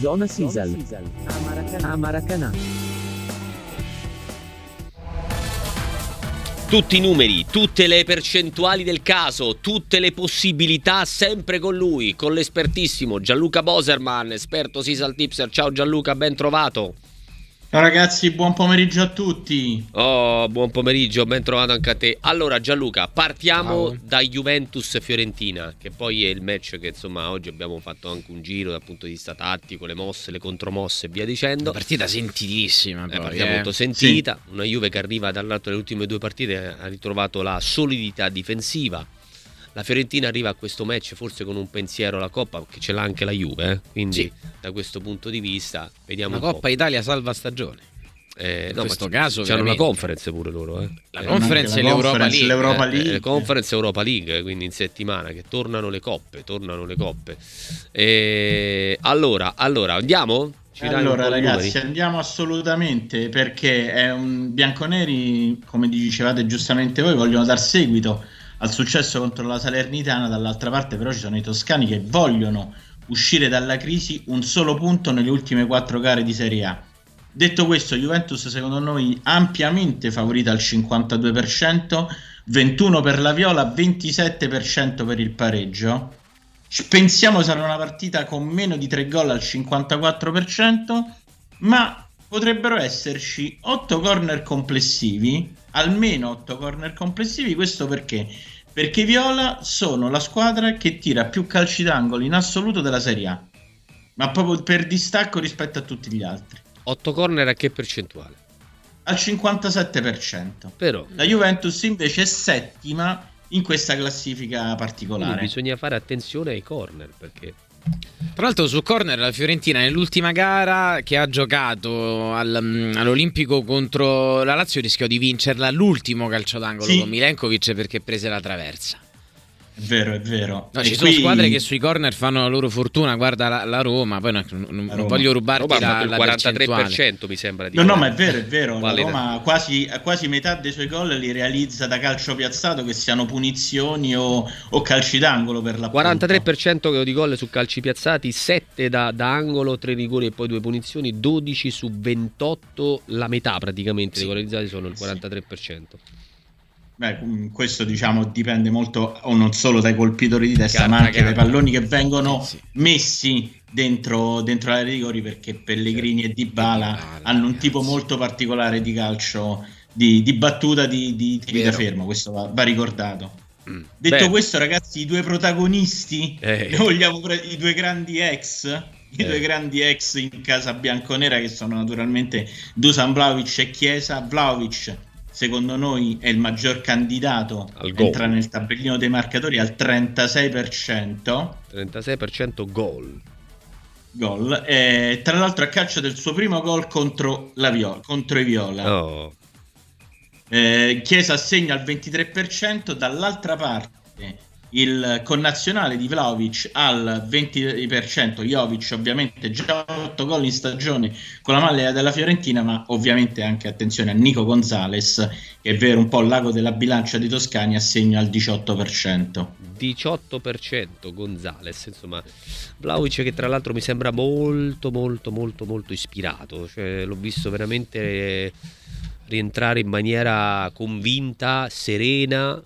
Zona Sisal. A Maracanã. Tutti i numeri, tutte le percentuali del caso, tutte le possibilità sempre con lui, con l'espertissimo Gianluca Boserman, esperto Sisal Tipser. Ciao Gianluca, ben trovato. Ciao ragazzi, buon pomeriggio a tutti. Oh, buon pomeriggio, ben trovato anche a te. Allora Gianluca, partiamo Ciao. da Juventus-Fiorentina, che poi è il match che insomma oggi abbiamo fatto anche un giro dal punto di vista tattico, le mosse, le contromosse e via dicendo. Una partita sentitissima. È poi, una partita eh. molto sentita, una Juve che arriva dall'altro delle ultime due partite ha ritrovato la solidità difensiva. La Fiorentina arriva a questo match forse con un pensiero alla Coppa, che ce l'ha anche la Juve, eh? quindi Sì. da questo punto di vista vediamo La un po'. Coppa Italia salva stagione. Eh, in no, questo caso, c'hanno una veramente. conference pure loro, eh. La Eh, conference e la l'Europa League. l'Europa eh, League. eh, conference Europa League, quindi in settimana che tornano le coppe, tornano le coppe. E allora, allora andiamo? Ci Allora ragazzi, andiamo assolutamente perché è un bianconeri, come dicevate giustamente voi, vogliono dar seguito al successo contro la Salernitana, dall'altra parte però ci sono i toscani che vogliono uscire dalla crisi un solo punto nelle ultime quattro gare di Serie A. Detto questo, Juventus secondo noi ampiamente favorita al 52%, 21 per la Viola, 27% per il pareggio. Pensiamo sarà una partita con meno di 3 gol al 54%, ma potrebbero esserci 8 corner complessivi, almeno 8 corner complessivi, questo perché? Perché i Viola sono la squadra che tira più calci d'angolo in assoluto della Serie A, ma proprio per distacco rispetto a tutti gli altri, 8 corner a che percentuale? al 57%. Però La Juventus invece è settima in questa classifica quindi particolare. bisogna fare attenzione ai corner perché Tra l'altro su corner la Fiorentina nell'ultima gara che ha giocato al- mm, all'Olimpico contro la Lazio rischiò di vincerla l'ultimo calcio d'angolo Sì. con Milenkovic perché prese la traversa. È vero, è vero. No, ci sono qui- squadre che sui corner fanno la loro fortuna, guarda la, la Roma, poi no, non, non Roma. voglio rubarti Roma la, il la 43% percentuale. mi sembra di No, no, ma è vero, è vero. La. Roma quasi, quasi metà dei suoi gol li realizza da calcio piazzato, che siano punizioni o, o calci d'angolo per la 43% di gol su calci piazzati, 7 da, da angolo, 3 rigori e poi 2 punizioni, 12 su 28, la metà praticamente dei Sì. gol realizzati sono il Sì. 43%. Beh, mm, questo diciamo dipende molto o non solo dai colpitori di testa, Carta, ma anche dai carta. palloni che vengono Sì, messi dentro, dentro l'area di rigori perché Pellegrini e Dybala Dybala, hanno un tipo ragazzi. molto particolare di calcio, di, di battuta, di, di da Vero. fermo, questo va, va ricordato. Mm. Detto Beh, questo, ragazzi, i due protagonisti, Eh. pre- i due grandi ex, i Eh. due grandi ex in casa bianconera che sono naturalmente Dusan Vlaovic e Chiesa. Vlaovic, secondo noi, è il maggior candidato Al gol. entrare nel tabellino dei marcatori al 36% 36% gol. gol. E, tra l'altro, a calcio del suo primo gol contro, la Viola, contro i Viola. Oh. Eh, Chiesa assegna al 23%, dall'altra parte il connazionale di Vlaovic al 20%, Jovic ovviamente già 8 gol in stagione con la maglia della Fiorentina, ma ovviamente anche attenzione a Nico Gonzalez, che è vero un po' l'ago della bilancia di Toscani, assegna al 18%. 18% Gonzales, insomma, Vlaovic che tra l'altro mi sembra molto molto molto molto ispirato, cioè, l'ho visto veramente rientrare in maniera convinta, serena,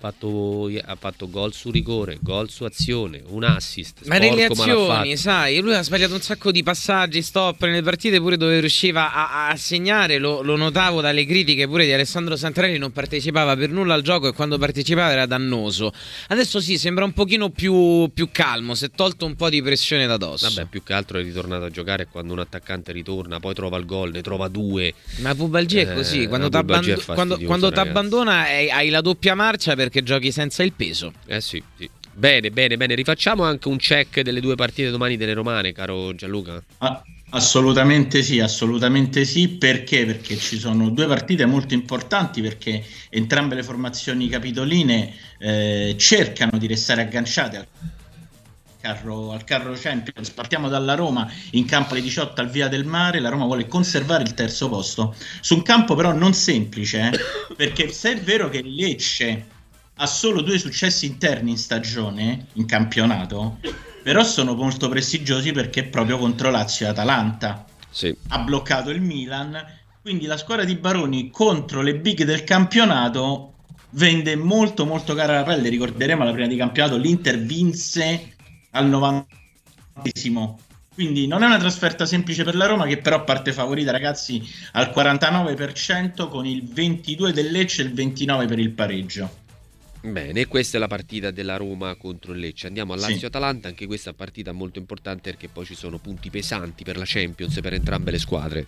fatto, ha fatto gol su rigore, gol su azione, un assist, Ma nelle azioni, sai, lui ha sbagliato un sacco di passaggi, stop nelle partite pure dove riusciva a, a segnare, lo, lo notavo dalle critiche pure di Alessandro Santarelli, non partecipava per nulla al gioco e quando partecipava era dannoso. Adesso sì, sembra un pochino più, più calmo, si è tolto un po' di pressione da dosso. Vabbè, più che altro è ritornato a giocare quando un attaccante ritorna, poi trova il gol, ne trova due. Ma Pubalgi è Eh, così, la quando è quando ragazzi. t'abbandona hai, la doppia marcia perché giochi senza il peso. Eh sì, sì. Bene, bene, bene. Rifacciamo anche un check delle due partite domani delle Romane, caro Gianluca. Ah, assolutamente sì, assolutamente sì. Perché? Perché ci sono due partite molto importanti perché entrambe le formazioni capitoline eh, cercano di restare agganciate al carro, al carro Champions. Partiamo dalla Roma in campo alle 18 al Via del Mare. La Roma vuole conservare il terzo posto su un campo però non semplice, eh, perché se è vero che il Lecce ha solo due successi interni in stagione, in campionato, però sono molto prestigiosi perché proprio contro Lazio e Atalanta sì. ha bloccato il Milan, quindi la squadra di Baroni contro le big del campionato vende molto molto cara la pelle, ricorderemo la prima di campionato l'Inter vinse al 90 quindi non è una trasferta semplice per la Roma che però parte favorita ragazzi al 49% con il 22 del Lecce e il 29 per il pareggio. Bene, questa è la partita della Roma contro il Lecce. Andiamo al Lazio-Atalanta, anche questa partita molto importante perché poi ci sono punti pesanti per la Champions per entrambe le squadre.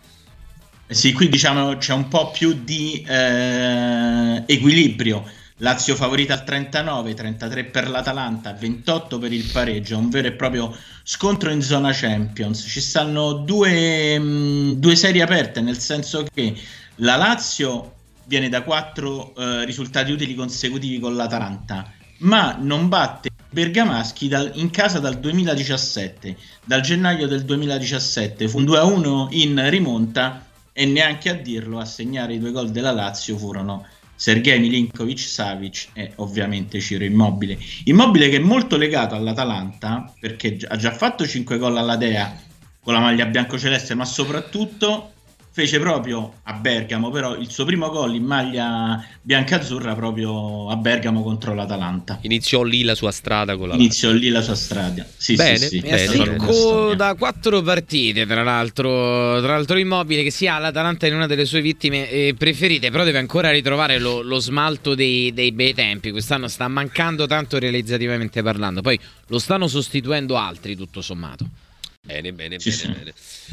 Sì, qui diciamo c'è un po' più di eh, equilibrio Lazio favorita al 39, 33 per l'Atalanta, 28 per il pareggio, un vero e proprio scontro in zona Champions. Ci stanno due, mh, mm, due serie aperte, nel senso che la Lazio viene da quattro eh, risultati utili consecutivi con l'Atalanta, ma non batte Bergamaschi dal, in casa dal 2017, dal gennaio del 2017. Fu un 2-1 in rimonta e neanche a dirlo a segnare i due gol della Lazio furono Sergei Milinkovic Savic e ovviamente Ciro Immobile. Immobile che è molto legato all'Atalanta perché ha già fatto 5 gol alla Dea con la maglia biancoceleste, ma soprattutto fece proprio a Bergamo, però il suo primo gol in maglia bianca-azzurra proprio a Bergamo contro l'Atalanta. Iniziò lì la sua strada con la Iniziò lì la sua strada. Sì, bene, sì, sì. È secco da quattro partite, tra l'altro, tra l'altro immobile che sia l'Atalanta in una delle sue vittime eh, preferite, però deve ancora ritrovare lo, lo smalto dei, dei, bei tempi. Quest'anno sta mancando tanto realizzativamente parlando, poi lo stanno sostituendo altri tutto sommato. Bene, bene, sì, bene, sì. bene.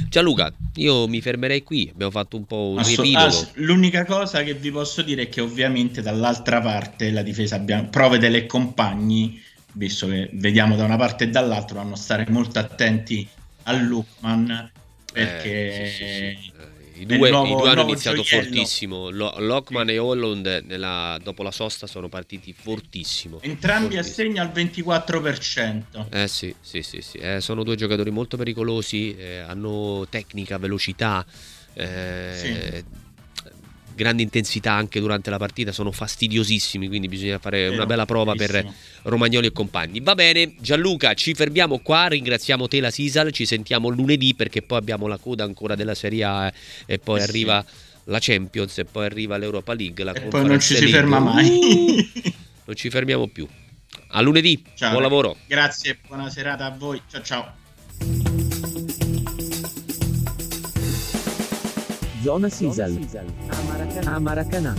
Gianluca, io mi fermerei qui. Abbiamo fatto un po' un Assu- ass- l'unica cosa che vi posso dire è che ovviamente dall'altra parte la difesa abbiamo prove delle compagni, visto che vediamo da una parte e dall'altra, vanno a stare molto attenti a Lukman perché eh, sì, i due, nuovo, i due hanno iniziato gioiello. fortissimo. Lockman sì. e Holland nella, dopo la sosta sono partiti fortissimo. Entrambi fortissimo. assegni al 24%. Eh sì, sì, sì, sì. Eh, sono due giocatori molto pericolosi, eh, hanno tecnica, velocità. Eh, sì grande intensità anche durante la partita, sono fastidiosissimi, quindi bisogna fare una bella prova per Romagnoli e compagni. Va bene, Gianluca, ci fermiamo qua, ringraziamo te la Sisal, ci sentiamo lunedì perché poi abbiamo la coda ancora della Serie A e poi eh arriva sì. la Champions e poi arriva l'Europa League. La e poi non ci si ferma mai. non ci fermiamo più. A lunedì, ciao, buon lavoro. Grazie, buona serata a voi. Ciao ciao. Zona Sisal. A Maracanã.